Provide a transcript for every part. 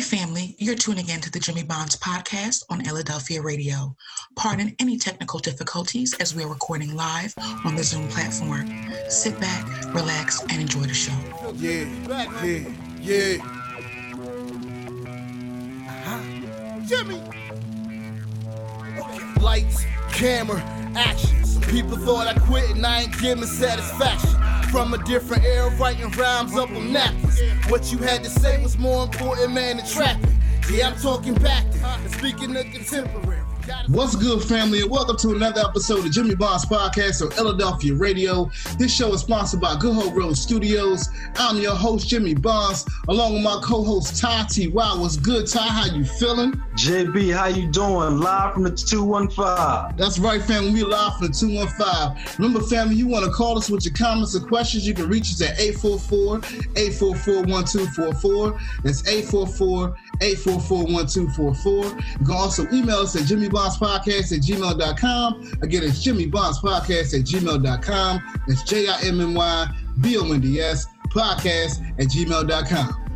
Hey, family, you're tuning in to the Jimmy Bonds podcast on Philadelphia Radio. Pardon any technical difficulties as we're recording live on the Zoom platform. Sit back, relax, and enjoy the show. Yeah, yeah, yeah. Uh-huh. Jimmy. Okay. Lights, camera, action. Some people thought I quit and I ain't giving satisfaction. From a different era, writing rhymes up on napkins. What you had to say was more important, man, than trapping. Yeah, I'm talking back to, speaking of contemporary. What's good, family, and welcome to another episode of Jimmy Bonds Podcast on Philadelphia Radio. This show is sponsored by Good Hope Road Studios. I'm your host, Jimmy Bonds, along with my co-host Ty T. Wow, what's good, Ty? How you feeling? JB, how you doing? Live from the 215. That's right, family. We live from the 215. Remember, family, you want to call us with your comments or questions, you can reach us at 844-844-1244. That's 844 844-1244. You can also email us at jimmybondspodcast at gmail.com. Again, it's jimmybondspodcast at gmail.com. That's J-I-M-M-Y-B-O-N-D-S podcast at gmail.com.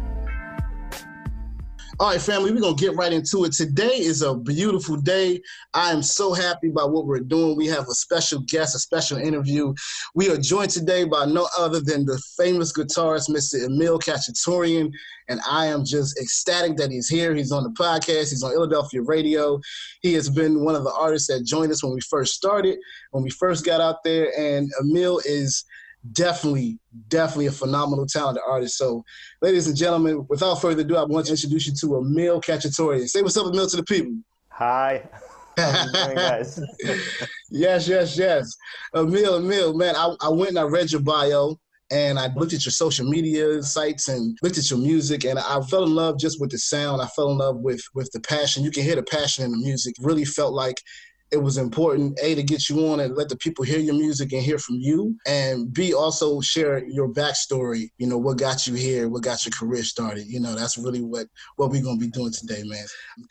All right, family, we're going to get right into it. Today is a beautiful day. I am so happy about what we're doing. We have a special guest, a special interview. We are joined today by no other than the famous guitarist, Mr. Emil Khachaturian. And I am just ecstatic that he's here. He's on the podcast, he's on Philadelphia Radio. He has been one of the artists that joined us when we first started, when we first got out there. And Emil is definitely, definitely a phenomenal, talented artist. So, ladies and gentlemen, without further ado, I want to introduce you to Emil Khachaturian. Say what's up, Emil, to the people. Hi. yes, yes, yes. Emil, Emil, man, I, I went and I read your bio and I looked at your social media sites and looked at your music and I fell in love just with the sound. I fell in love with with the passion. You can hear the passion in the music. Really felt like it was important a to get you on and let the people hear your music and hear from you and b also share your backstory you know what got you here what got your career started you know that's really what what we're going to be doing today man.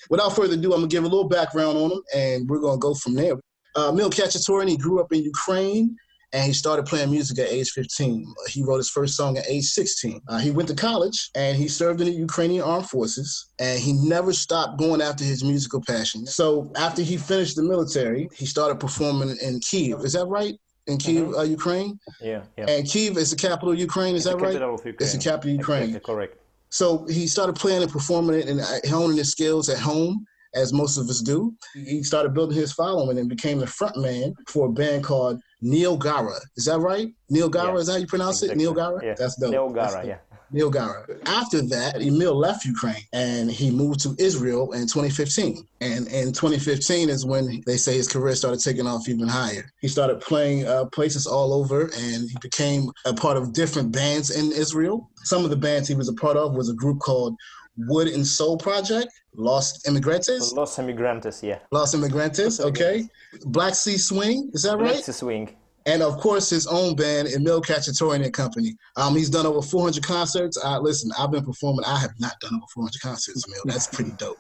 Without further ado i'm going to give a little background on him and we're going to go from there. Uh, Mil Khachaturian, he grew up in Ukraine and he started playing music at age 15. He wrote his first song at age 16. Uh, he went to college and he served in the Ukrainian armed forces and he never stopped going after his musical passion. So after he finished the military, he started performing in Kiev. Is that right? In Kiev, mm-hmm. uh, Ukraine? Yeah, yeah. And Kiev is the capital of Ukraine, is it's that right? It's the capital of Ukraine. Exactly, correct. So he started playing and performing it and uh, honing his skills at home as most of us do. He started building his following and became the front man for a band called Neil Gara. Is that right? Neil Gara, yeah. is that how you pronounce exactly. it? Neil Gara? Yeah. That's dope. Neil Gara, dope. yeah. Neil Gara. After that, Emil left Ukraine and he moved to Israel in 2015. And in 2015 is when they say his career started taking off even higher. He started playing uh, places all over and he became a part of different bands in Israel. Some of the bands he was a part of was a group called Wood and Soul Project, Los Immigrantes. Los Immigrantes, yeah. Los Immigrantes, okay. Black Sea Swing, is that right? Black Sea Swing. And of course, his own band, Emil Khachaturian and Company. Um, he's done over 400 concerts. Uh, listen, I've been performing. I have not done over 400 concerts, Emil. That's pretty dope.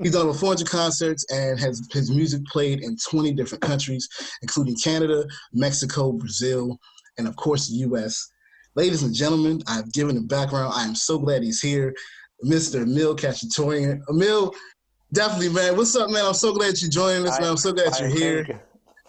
He's done over 400 concerts and has his music played in 20 different countries, including Canada, Mexico, Brazil, and of course, the U.S. Ladies and gentlemen, I've given the background. I am so glad he's here. Mr. Emil Khachaturian. Emil, definitely, man. What's up, man? I'm so glad you're joining us, man. I'm so glad I, you're I here. You.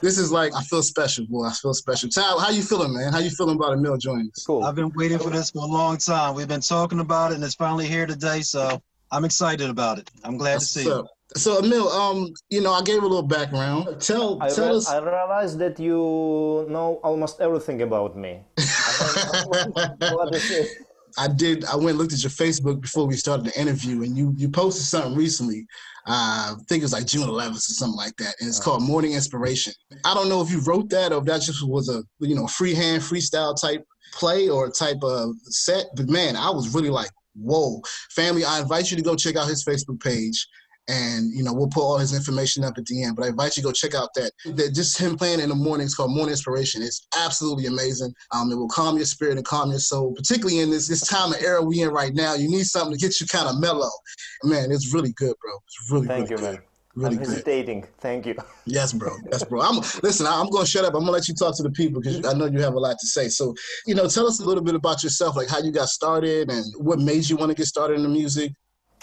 This is like I feel special, boy. I feel special. Tal, how you feeling, man? How you feeling about Emil joining us? Cool. I've been waiting for this for a long time. We've been talking about it, and it's finally here today. So I'm excited about it. I'm glad That's to see you. So Emil, um, you know, I gave a little background. Tell, I tell re- us. I realized that you know almost everything about me. what is it? I did. I went and looked at your Facebook before we started the interview, and you you posted something recently. Uh, I think it was like June 11th or something like that, and it's called Morning Inspiration. I don't know if you wrote that or if that just was a you know freehand freestyle type play or type of set, but man, I was really like, whoa, family! I invite you to go check out his Facebook page and you know we'll put all his information up at the end. But I invite you to go check out that that just him playing in the morning. It's called Morning Inspiration. It's absolutely amazing. Um, it will calm your spirit and calm your soul, particularly in this this time of era we in right now. You need something to get you kind of mellow. Man, it's really good, bro. It's really thank really you, good. man. Really I'm hesitating. Good. Thank you. Yes, bro. Yes, bro. I'm listen. I'm going to shut up. I'm going to let you talk to the people because I know you have a lot to say. So, you know, tell us a little bit about yourself, like how you got started and what made you want to get started in the music.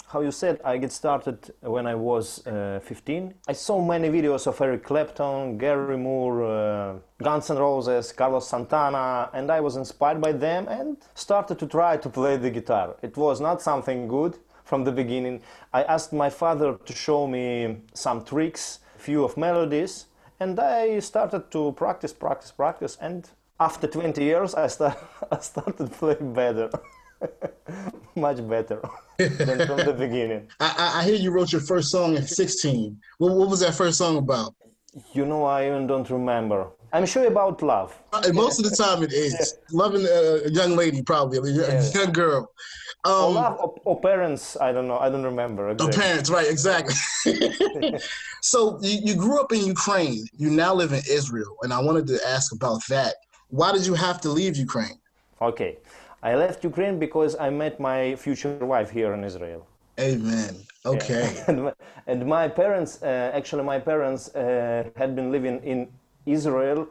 How you said, I get started when I was uh, 15. I saw many videos of Eric Clapton, Gary Moore, uh, Guns N' Roses, Carlos Santana, and I was inspired by them and started to try to play the guitar. It was not something good from the beginning. I asked my father to show me some tricks, few of melodies, and I started to practice, practice, practice, and after 20 years, I, start, I started playing better. Much better than from the beginning. I, I hear you wrote your first song at 16. What, what was that first song about? You know, I even don't remember. I'm sure about love. And most of the time it is. Yeah. Loving a young lady, probably, a yeah. young girl. Um, or love or, or, parents, I don't know. I don't remember. Exactly. Or parents, right, exactly. so you, you grew up in Ukraine. You now live in Israel. And I wanted to ask about that. Why did you have to leave Ukraine? Okay. I left Ukraine because I met my future wife here in Israel. Amen. Okay. Yeah. and, my, and, my, parents, uh, actually, my parents uh, had been living in Israel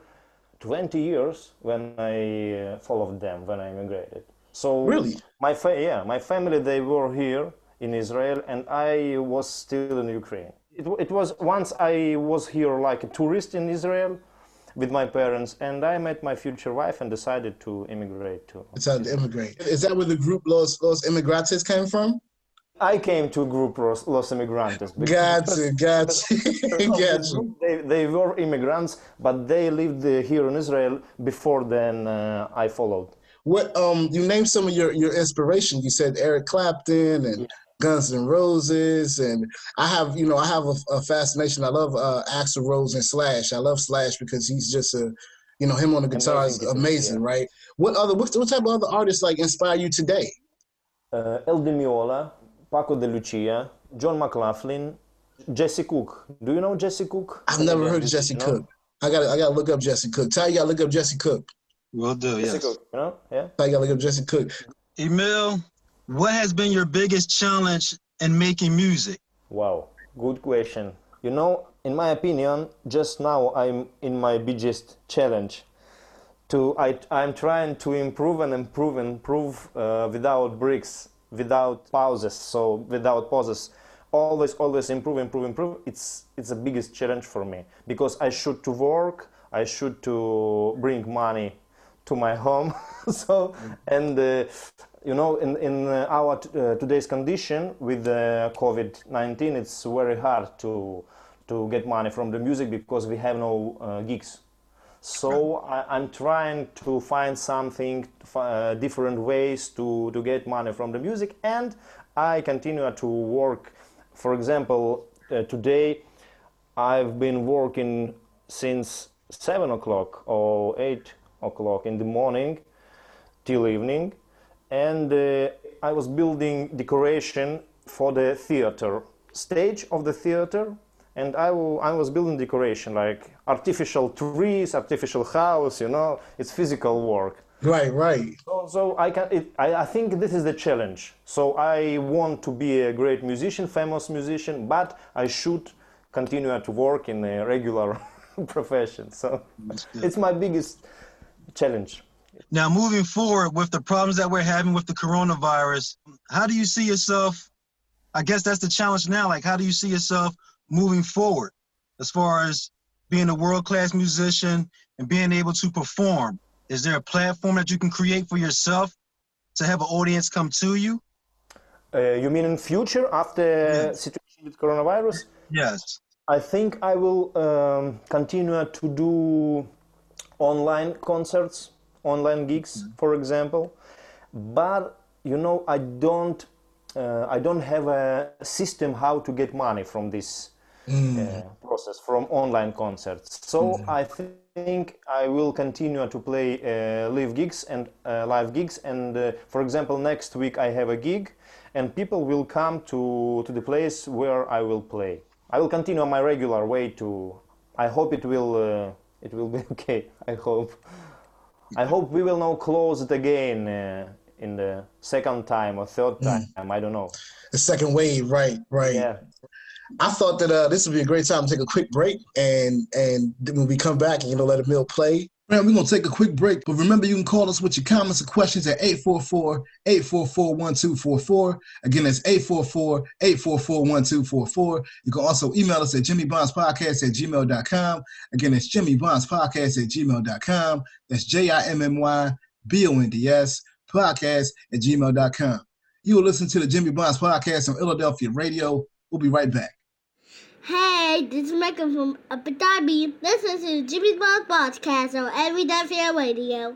20 years when I uh, followed them when I immigrated. So really, my fa- yeah, my family they were here in Israel, and I was still in Ukraine. It, it was once I was here like a tourist in Israel with my parents, and I met my future wife and decided to immigrate to. Decided to immigrate. Is that where the group Los Los Immigrantes came from? I came to group Los, Los Immigrantes. Gotcha, gotcha, gotcha. They, they were immigrants, but they lived here in Israel before then uh, I followed. What um you named some of your your inspiration. You said Eric Clapton and yeah. Guns N' Roses, and I have you know I have a, a fascination. I love uh, Axl Rose and Slash. I love Slash because he's just a you know him on the guitar amazing is amazing, yeah. right? What other what, what type of other artists like inspire you today? Uh, Al Di Meola, Paco de Lucia, John McLaughlin, Jesse Cook. Do you know Jesse Cook? I've never heard of Jesse Cook. I got I got to look up Jesse Cook. Tell you got to look up Jesse Cook. Will do. Jesse yes. Cook, you know, yeah. I got to look up Jesse Cook. Emil, what has been your biggest challenge in making music? Wow, good question. You know, in my opinion, just now I'm in my biggest challenge. To I, I'm trying to improve and improve and improve uh, without breaks, without pauses, so without pauses. Always, always improve, improve, improve. It's it's the biggest challenge for me because I should to work, I should to bring money to my home. so and uh, you know, in, in uh, our uh, today's condition with uh, COVID-19, it's very hard to to get money from the music because we have no uh, gigs. So I, am trying to find something, uh, different ways to, to get money from the music, and I continue to work. For example, uh, today I've been working since seven o'clock or eight o'clock in the morning till evening and uh, I was building decoration for the theater stage of the theater and I, I was building decoration like artificial trees artificial house you know it's physical work. Right right. So, so I can it, I, I think this is the challenge. So I want to be a great musician famous musician but I should continue to work in a regular profession. So it's my biggest challenge now, moving forward with the problems that we're having with the coronavirus, how do you see yourself? I guess that's the challenge now. Like, how do you see yourself moving forward as far as being a world class musician and being able to perform? Is there a platform that you can create for yourself to have an audience come to you? Uh, you mean in future after yes. situation with coronavirus? Yes. I think I will um, continue to do online concerts online gigs, for example. But you know, I don't, uh, I don't have a system how to get money from this mm. uh, process from online concerts. So mm. I think I will continue to play uh, live gigs and uh, live gigs. And uh, for example, next week I have a gig, and people will come to to the place where I will play. I will continue my regular way to. I hope it will. Uh, it will be okay. I hope. I hope we will now close it again uh, in the second time or third hmm. time. Mm. I don't know. The second wave, right? Right. Yeah. I thought that uh, this would be a great time to take a quick break, and and when we come back, you know, let Emil play. Man, we're going to take a quick break, but remember you can call us with your comments or questions at 844-844-1244. Again, that's 844-844-1244. You can also email us at jimmybondspodcast at gmail.com. Again, that's jimmybondspodcast at gmail.com. That's J-I-M-M-Y-B-O-N-D-S podcast at gmail.com. You will listen to the Jimmy Bonds podcast on Philadelphia Radio. We'll be right back. Hey, this is Michael from Abu Dhabi. Listen to Jimmy Bonds podcast on Philadelphia Radio.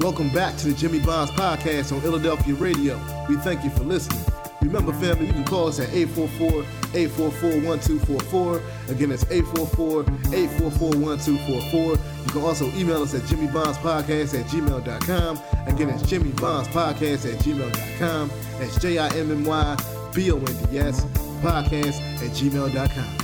Welcome back to the Jimmy Bonds podcast on Philadelphia Radio. We thank you for listening. Remember, family, you can call us at 844-844-1244. Again, that's 844-844-1244. You can also email us at jimmybondspodcast at gmail.com. Again, that's jimmybondspodcast at gmail.com. That's J-I-M-M-Y-B-O-N-D-S podcast at gmail.com.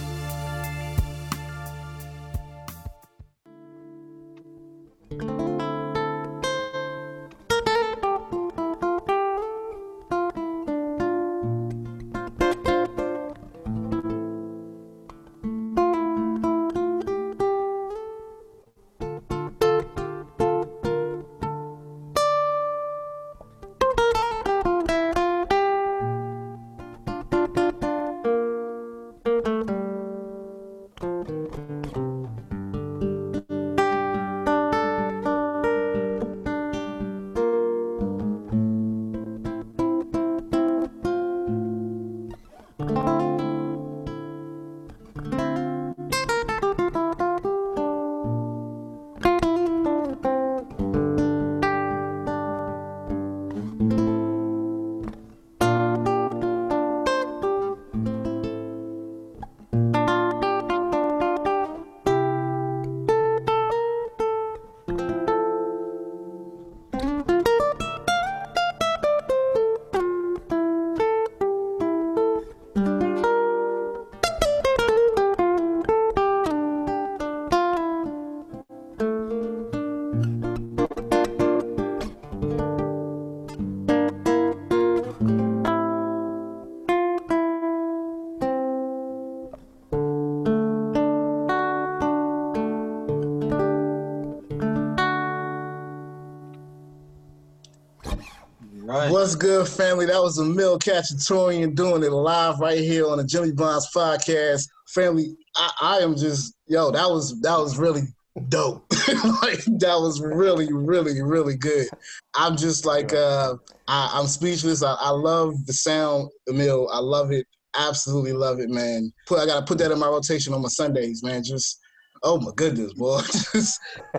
good, family? That was a Emil Khachaturian doing it live right here on the Jimmy Bonds podcast. Family, I, I am just yo. That was that was really dope. like that was really, really, really good. I'm just like uh, I, I'm speechless. I, I love the sound, Emil. I love it. Absolutely love it, man. Put I gotta put that in my rotation on my Sundays, man. Just oh my goodness, boy.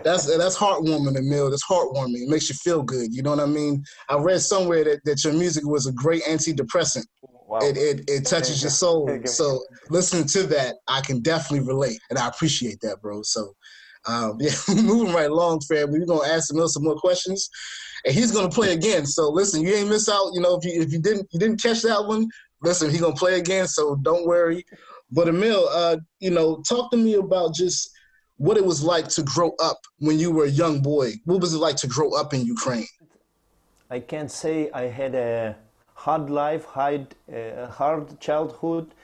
That's that's heartwarming, Emil. That's heartwarming. It makes you feel good. You know what I mean? I read somewhere that, that your music was a great antidepressant. Wow. It, it it touches your soul. So listening to that, I can definitely relate, and I appreciate that, bro. So. Um, yeah, moving right along, family. We're gonna ask Emil some more questions, and he's gonna play again. So listen, you ain't miss out. You know, if you if you didn't you didn't catch that one, listen, he's gonna play again. So don't worry. But Emil, uh, you know, talk to me about just what it was like to grow up when you were a young boy. What was it like to grow up in Ukraine? I can't say I had a hard life, hard, uh, hard childhood.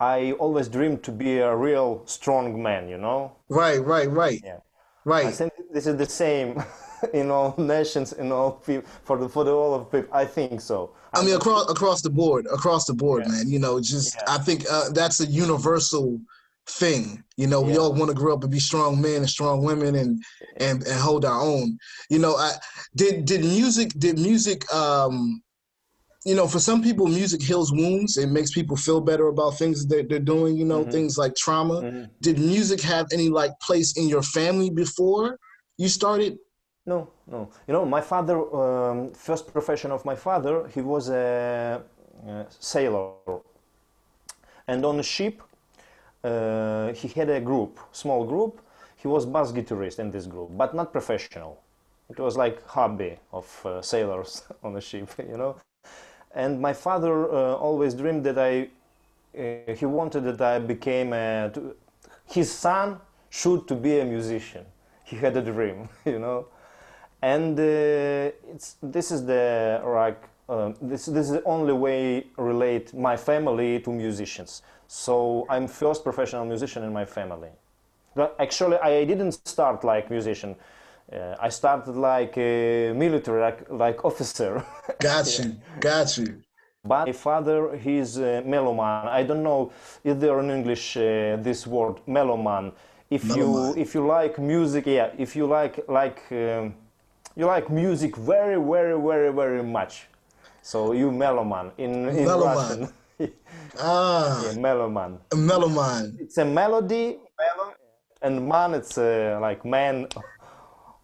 I always dreamed to be a real strong man, you know. Right, right, right, Yeah. I right. think this is the same in all nations, in all people, for the for the all of people. I think so. I mean, across across the board, across the board, Yeah. man. You know, just Yeah. I think uh, that's a universal thing. You know, we all want to grow up and be strong men and strong women and and and hold our own. You know, I did did music did music um you know, for some people, music heals wounds. It makes people feel better about things that they're doing. You know, Mhm. things like trauma. Mhm. Did music have any like place in your family before you started? No, no. You know, my father, um, first profession of my father, he was a, a sailor. And on a ship, uh, he had a group, small group. He was bass guitarist in this group, but not professional. It was like hobby of uh, sailors on a ship, you know. And my father uh, always dreamed that I, uh, he wanted that I became a, his son should to be a musician. He had a dream, you know and uh, it's this is the like um, this this is the only way relate my family to musicians so i'm first professional musician in my family But Actually, I didn't start like musician. Uh, I started like a military, like, like officer. Got you, got you. But my father, he's a meloman. I don't know if there in English uh, this word meloman. If Meloman. you if you like music, yeah, if you like like um, you like music very very very very much, so you meloman in in Meloman. Russian. Ah, yeah, meloman. a meloman. It's a melody, melo, and man, it's uh, like man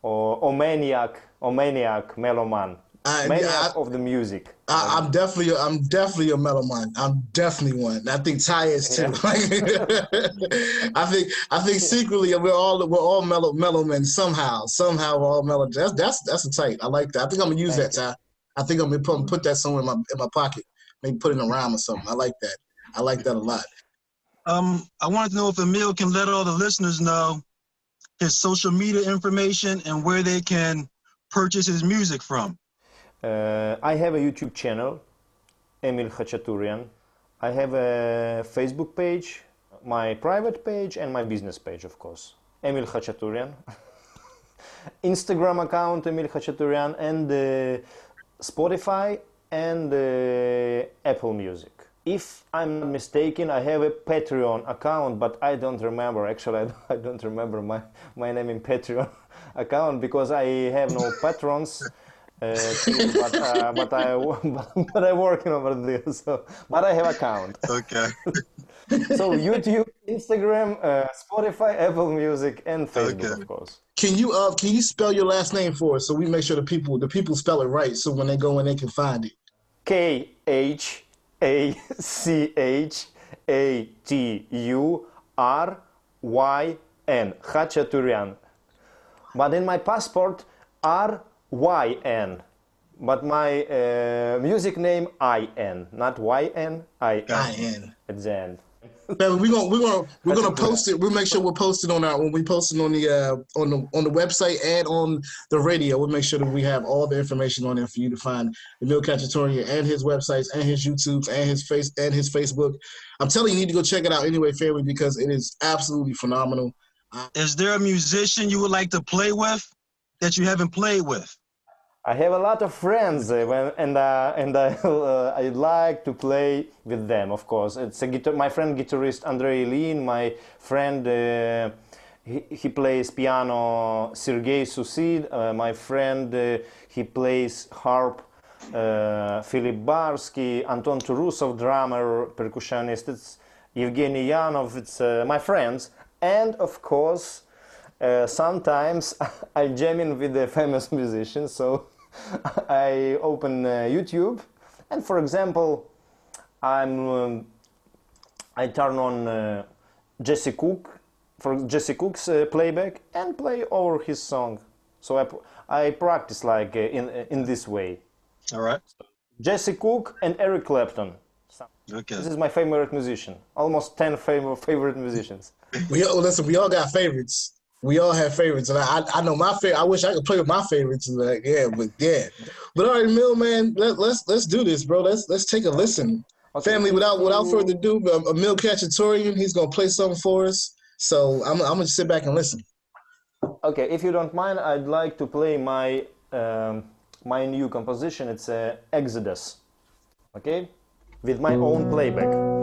or, or maniac or maniac meloman. I- maniac I- of the music. I, I'm definitely, I'm definitely a meloman. I'm definitely one. I think Ty is too. I think, I think secretly we're all we're all mellow mellow men somehow. Somehow we're all mellow. That's that's that's a tight. I like that. I think I'm gonna use that, Ty. I think I'm gonna put, put that somewhere in my in my pocket. Maybe put it in a rhyme or something. I like that. I like that a lot. Um, I wanted to know if Emil can let all the listeners know his social media information and where they can purchase his music from. Uh, I have a YouTube channel, Emil Khachaturian. I have a Facebook page, my private page, and my business page, of course. Emil Khachaturian. Instagram account, Emil Khachaturian, and uh, Spotify and uh, Apple Music. If I'm not mistaken, I have a Patreon account, but I don't remember. Actually, I don't, remember my, my name in Patreon account because I have no patrons. Uh, too, but, uh, but I but I working over this. So, but I have account. Okay. So YouTube, Instagram, uh, Spotify, Apple Music, and Facebook, Okay. of course. Can you uh can you spell your last name for us so we make sure the people the people spell it right so when they go in they can find it. K H A C H A T U R Y N. Khachaturian. But in my passport, R Y N. But my uh, music name I N, not Y N, I N I N. at the end. Man, we're gonna we're gonna we're gonna Khachaturian. post it. We'll make sure we'll post it on our when we post it on the uh on the on the website and on the radio. We'll make sure that we have all the information on there for you to find Emil Cacciatoria and his websites and his YouTubes and his face and his Facebook. I'm telling you, you need to go check it out anyway, family, because it is absolutely phenomenal. Is there a musician you would like to play with that you haven't played with? I have a lot of friends, uh, when, and uh, and I uh, I like to play with them. Of course, it's a guitar. My friend guitarist Andrei Ilyin, my friend uh, he, he plays piano. Sergei Susid, uh, my friend uh, he plays harp. Philip Barsky, Anton Turusov, drummer, percussionist. It's Evgeny Yanov. It's my friends, and of course. Uh, sometimes I jam in with the famous musicians, so I open uh, YouTube, and for example, I'm um, I turn on uh, Jesse Cook for Jesse Cook's uh, playback and play over his song. So I, I practice like uh, in in this way. All right. Jesse Cook and Eric Clapton. Okay. This is my favorite musician. Almost ten favorite favorite musicians. We all listen. We all got favorites. We all have favorites, and I, I, know my favorite. I wish I could play with my favorites. Like, yeah, but yeah. But all right, Mill, man, let, let's let's do this, bro. Let's let's take a listen. Okay. Family, without without further ado, um, Emil Khachaturian, he's gonna play something for us. So I'm I'm gonna sit back and listen. Okay, if you don't mind, I'd like to play my um, my new composition. It's uh, Exodus. Okay, with my own playback.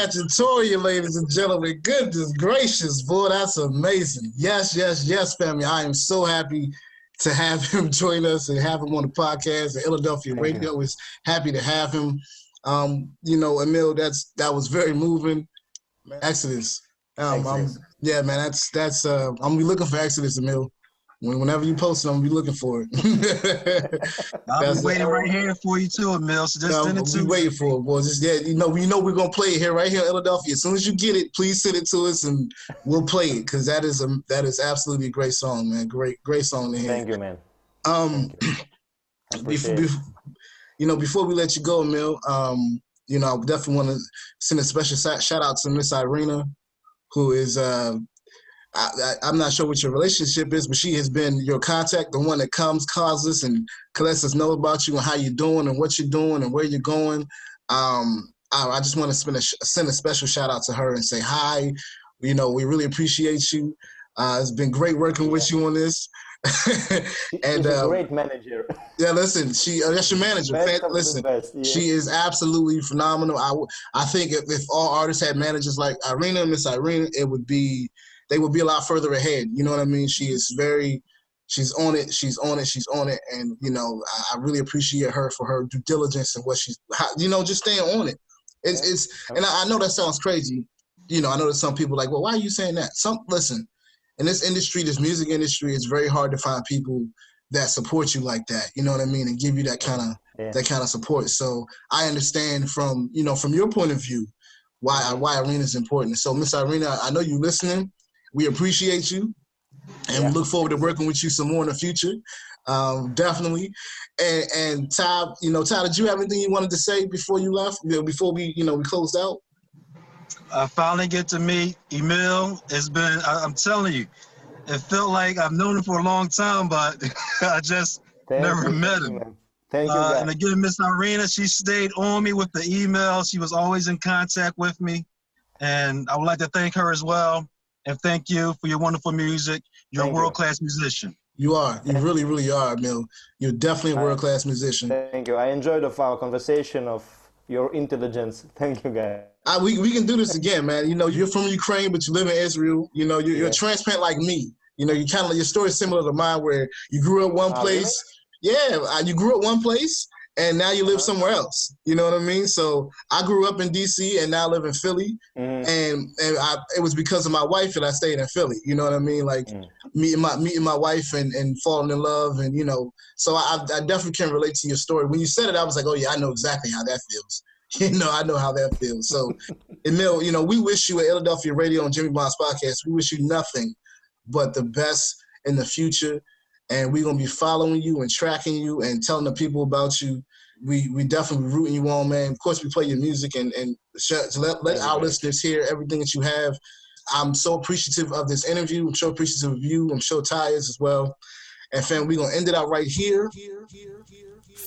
Cacciatore, ladies and gentlemen. Goodness gracious, boy, that's amazing. Yes, yes, yes, family. I am so happy to have him join us and have him on the podcast. The Philadelphia Radio is happy to have him. Um, you know, Emil, that's that was very moving. Exodus. Um, Exodus. yeah, man, that's that's. Uh, I'm looking for Exodus, Emil. Whenever you post it, I'm gonna be looking for it. I'll be waiting right here for you too, Emil. So just send it to me. waiting for it, boys. Just, yeah, you know, we know we're gonna play it here, right here in Philadelphia. As soon as you get it, please send it to us, and we'll play it because that is a that is absolutely a great song, man. Great, great song to hear. Thank you, man. Um, you. before, before, you know, before we let you go, Emil, um, you know, I definitely want to send a special shout out to Miss Irina, who is uh I, am not sure what your relationship is, but she has been your contact, the one that comes, calls us, and lets us know about you and how you're doing and what you're doing and where you're going. Um, I, I, just want to a, send a special shout out to her and say hi. You know, we really appreciate you. Uh, it's been great working with you on this. and uh, great manager. Yeah, listen, she uh, that's your manager. Best listen, yeah. she is absolutely phenomenal. I, I think if, if all artists had managers like Irina, Miss Irina, it would be they would be a lot further ahead. You know what I mean? She is very, she's on it, she's on it, she's on it, and you know I, I really appreciate her for her due diligence and what she's, you know, just staying on it. It's it's, and I, I know that sounds crazy. You know, I know that some people like, well, why are you saying that? Some listen, in this industry, this music industry, it's very hard to find people that support you like that. You know what I mean, and give you that kind of yeah. that kind of support. So I understand from you know from your point of view why why Irina is important. So Miss Irina, I know you're listening. We appreciate you, and yeah. we look forward to working with you some more in the future. Um, definitely. And, and Ty, you know, Ty, did you have anything you wanted to say before you left? You know, before we, you know, we closed out. I finally get to meet Emil. It's been, I, am telling you, it felt like I've known him for a long time, but I just Thank never you. met him. Thank you. Uh, and again, Miss Irina, she stayed on me with the email. She was always in contact with me. And I would like to thank her as well and thank you for your wonderful music. You're thank a world class musician. You are. You really, really are, Mill. You're definitely a world class musician. Thank you. I enjoyed of our conversation of your intelligence. Thank you, guys. I, we, we can do this again, man. You know, you're from Ukraine, but you live in Israel. You know, you're, you're a transplant like me. You know, you kind of your story is similar to mine, where you grew up one ah, place. Really? Yeah, uh, you grew up one place, and now you live somewhere else. You know what I mean? So I grew up in DC and now live in Philly, mm. and and I, it was because of my wife that I stayed in Philly. You know what I mean? Like mm. meeting my meeting my wife and and falling in love, and you know. So I, I definitely can relate to your story. When you said it, I was like, oh yeah, I know exactly how that feels. You know, I know how that feels. So, Emil, you know, we wish you at Philadelphia Radio and Jimmy Bond's podcast. We wish you nothing but the best in the future and we're gonna be following you and tracking you and telling the people about you. We we definitely rooting you on, man. Of course, we play your music and and let let our listeners hear everything that you have. I'm so appreciative of this interview. I'm so appreciative of you. I'm so tired as well. And fam, we're gonna end it out right here. here, here, here.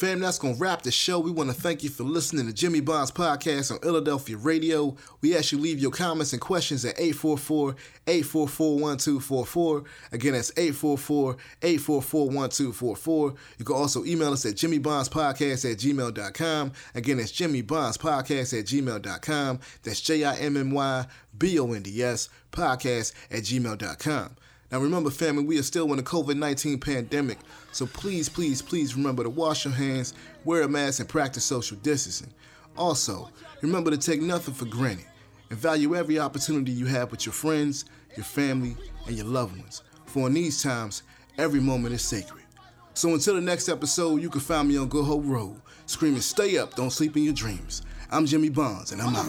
Fam, that's going to wrap the show. We want to thank you for listening to Jimmy Bond's podcast on Philadelphia Radio. We ask you leave your comments and questions at 844-844-1244. Again, that's 844-844-1244. You can also email us at jimmybondspodcast at gmail.com. Again, that's jimmybondspodcast at gmail.com. That's J-I-M-M-Y-B-O-N-D-S podcast at gmail.com. Now remember, family, we are still in the COVID 19 pandemic, so please, please, please remember to wash your hands, wear a mask, and practice social distancing. Also, remember to take nothing for granted and value every opportunity you have with your friends, your family, and your loved ones. For in these times, every moment is sacred. So until the next episode, you can find me on Good Hope Road, screaming, Stay up, don't sleep in your dreams. I'm Jimmy Bonds, and I'm out.